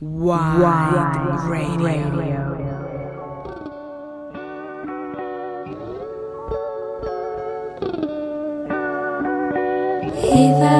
Wide, radio. If I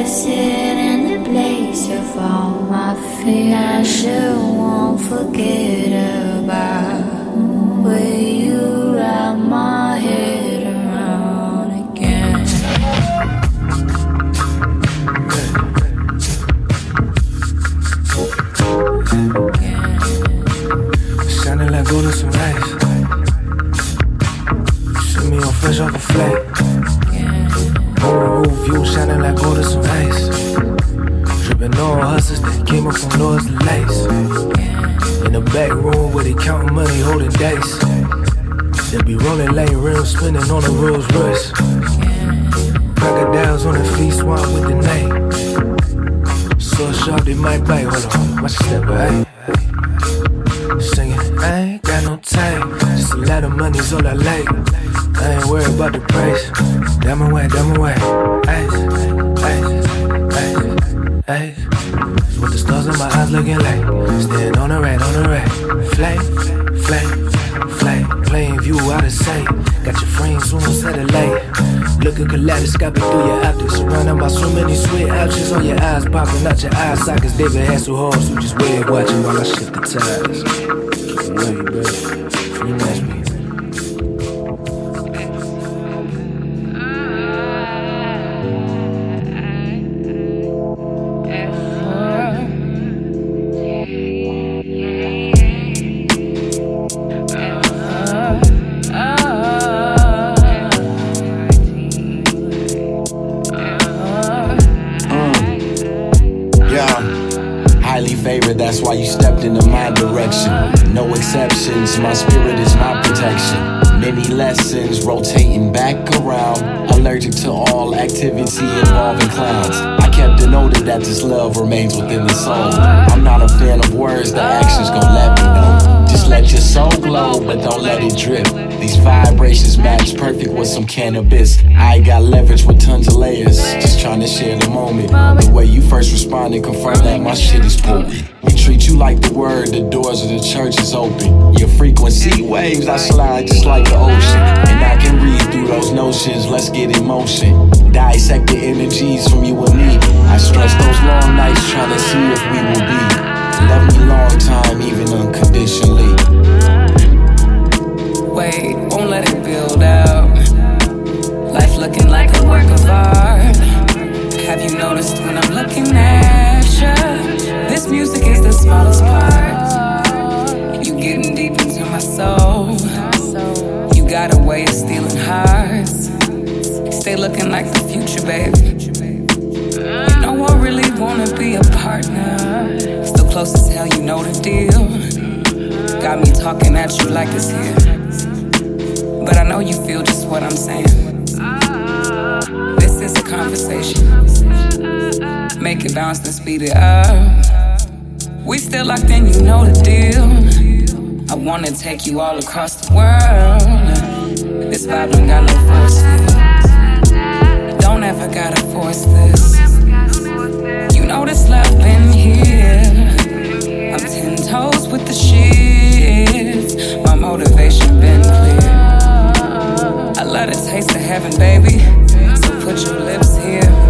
I sit in the place of all my fear. I sure won't forget about where you are. Eye sockets. David Hasselhoff, so just wait watching while I shift the tides. Love you, baby. Free match some cannabis. I got leverage with tons of layers. Just trying to share the moment. The way you first responded confirm that my shit is potent. We treat you like the word, the doors of the church is open. Your frequency waves, I slide just like the ocean. And I can read through those notions, let's get in motion. Dissect the energies from you and me. I stress those long nights trying to see if we will be. Love me long time, even unconditionally. Wait, won't let it build out. Looking like a work of art. Speed it up. We still locked in, you know the deal. I wanna take you all across the world. This vibe don't got no force. Don't ever gotta force this. You know this love been here. I'm ten toes with the shit. My motivation been clear. I love the taste of heaven, baby. So put your lips here.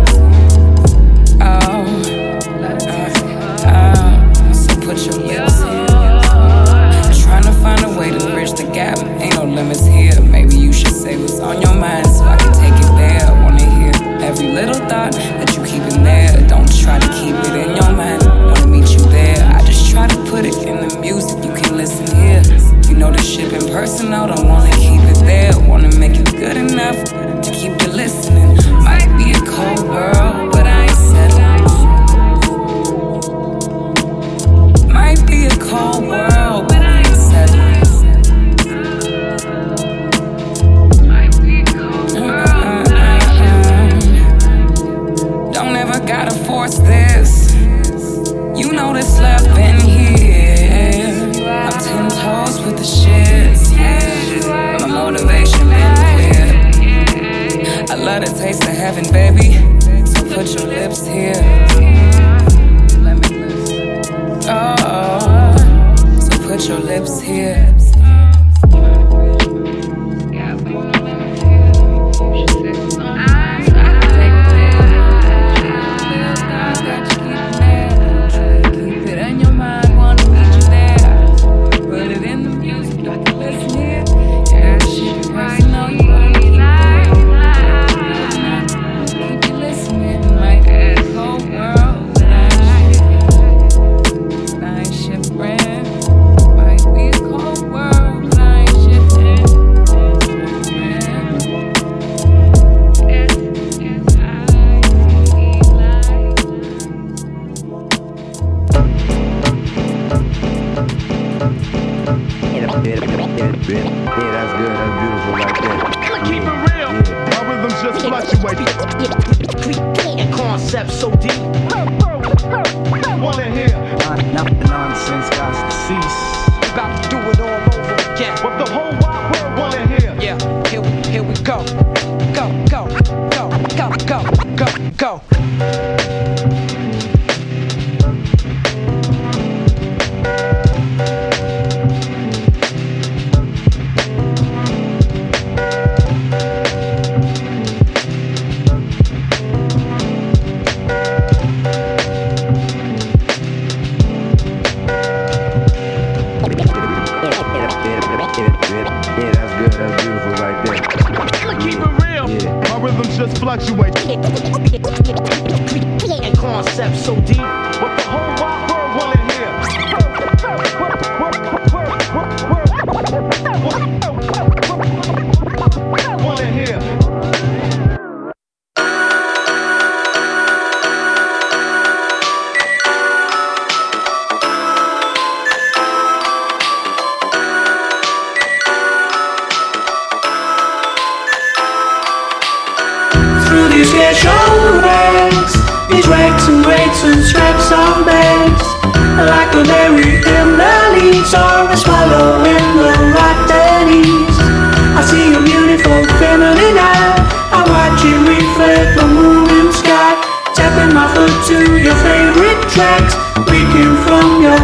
On your mind so I can take it there. I wanna hear every little thought that you keep in there. Don't try to keep it in your mind. Wanna meet you there. I just try to put it in the music. You can listen here. You know the shit been personal. Don't wanna yeah, that's good. That's beautiful right there. I'ma keep it real. My rhythms just fluctuate. And concept so deep. Wanna hear My Nonsense got to cease. About to do it all over again. what the whole wide world wanna hear. Yeah, here we, here we go. Go, go, go, These ghetto rags These rags and rags and straps on bags Like a berry in the leaves Or a swallow in the rotten east I see a beautiful feminine eye. I watch it reflect the moon and sky Tapping my foot to your favorite tracks Leaking from your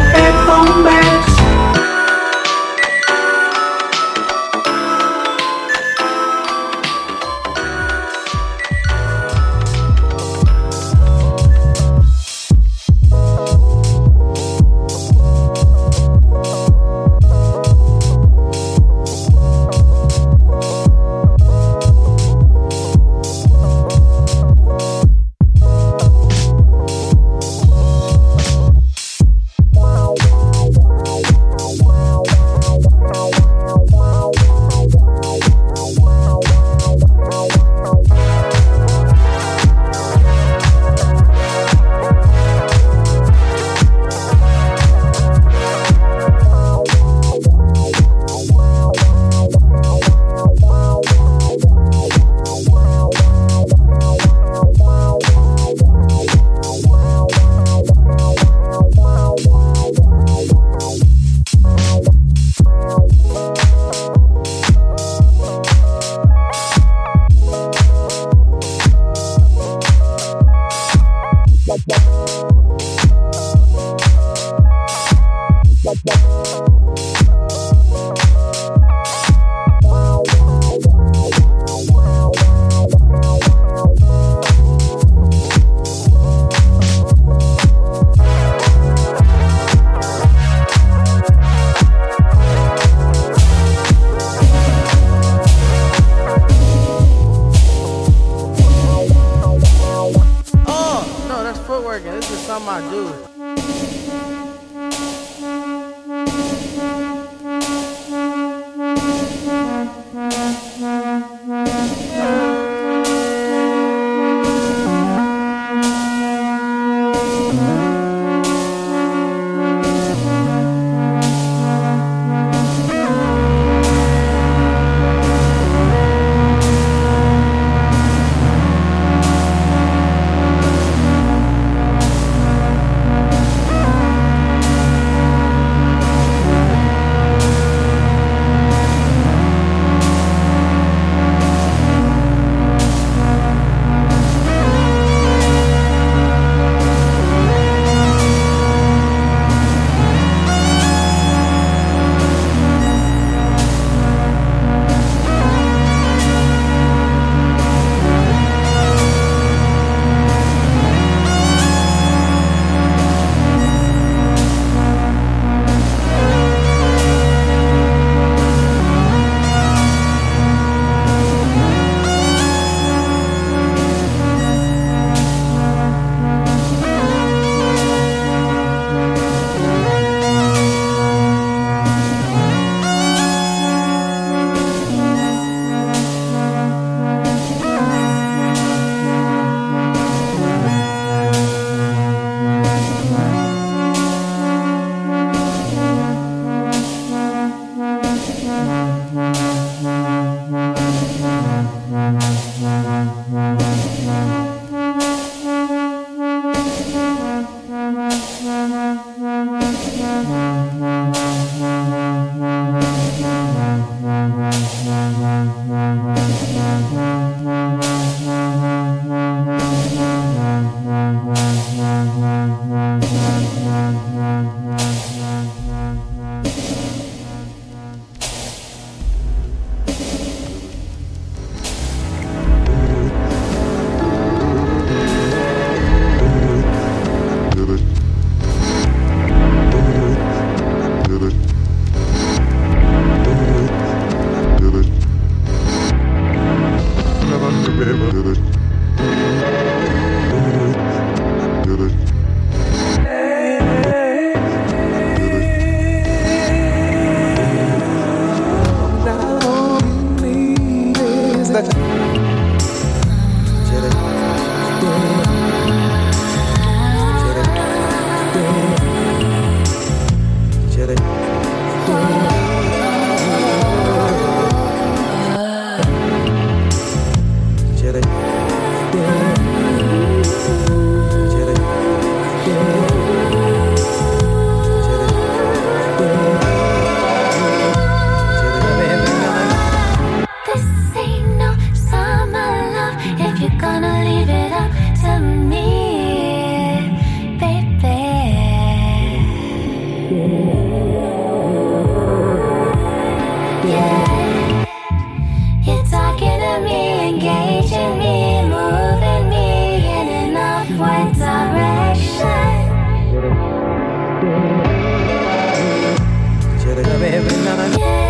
Yeah,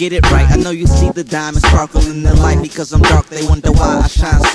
get it right. I know you see the diamonds sparkle in the light. Because I'm dark,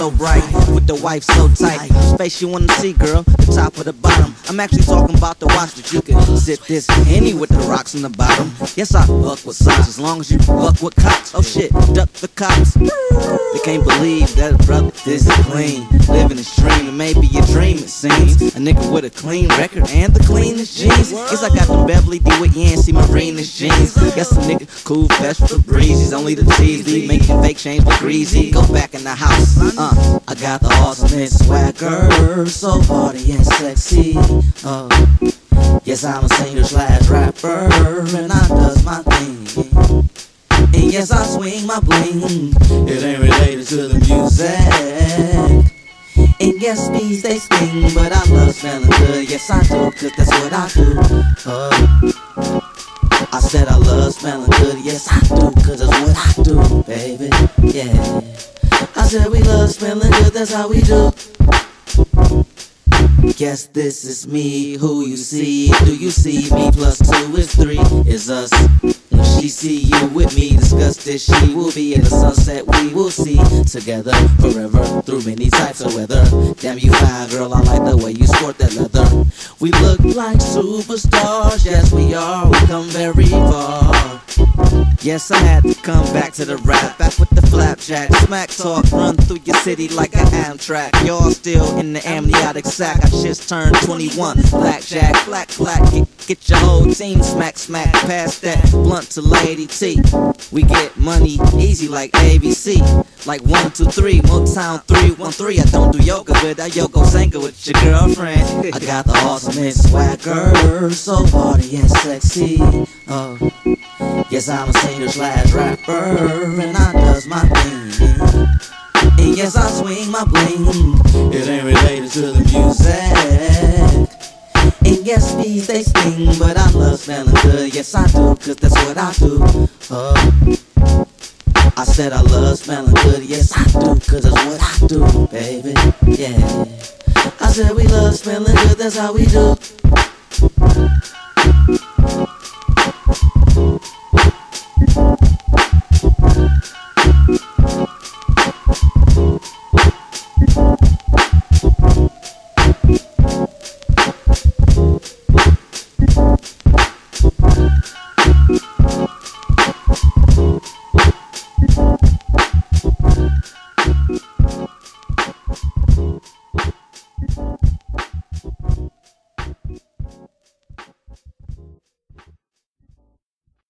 so bright. With the wife so tight. Space you wanna see, girl. The top of the bottom. I'm actually talking about the watch, that you can sip this any with the rocks in the bottom. Yes, I fuck with socks as long as you fuck with cops. Oh shit, duck the cops. They can't believe that a brother this clean. Living his dream, and maybe a dream it seems. A nigga with a clean record and the cleanest jeans. Guess I got the Beverly D with Yancey Marina's jeans. Guess a nigga cool, fresh for breezes. Only the cheesy, making fake change look greasy. Go back in the house. Uh, I got the awesome swagger, so party and sexy. Uh, yes, I'm a singer slash rapper, and I does my thing. And yes, I swing my bling. It ain't related to the music. And yes, bees they sting, but I love smelling good. Yes, I do, cause that's what I do. Uh, I said I love smelling good. Yes, I do, cause that's what I do, baby. Yeah. I said we love smelling good, that's how we do. Guess this is me, who you see. Do you see me? Plus two is three, is us. When she see you with me, discuss this. She will be in the sunset. We will see together forever through many types of weather. Damn, you fine, girl. I like the way you sport that leather. We look like superstars. Yes, we are. We come very far. Yes, I had to come back to the rap, back with the flapjack. Smack talk, run through your city like an Amtrak. Y'all still in the amniotic sack. I just turned 21. Blackjack, black, black. Get, get your whole team smack, smack. Pass that blunt to Lady T. We get money easy like ABC. Like one, two, three, Motown three, one, three. I don't do yoga, but I yoga sanka with your girlfriend. I got the awesome swagger, so party and sexy. Oh. Yes, I'm a singer slash rapper, and I does my thing swing, yes I swing my bling. It ain't related to the music. And yes, these they sting, but I love smelling good. Yes, I do, cause that's what I do. Uh, I said I love smelling good. Yes, I do, cause that's what I do, baby. Yeah. I said we love smelling good, that's how we do.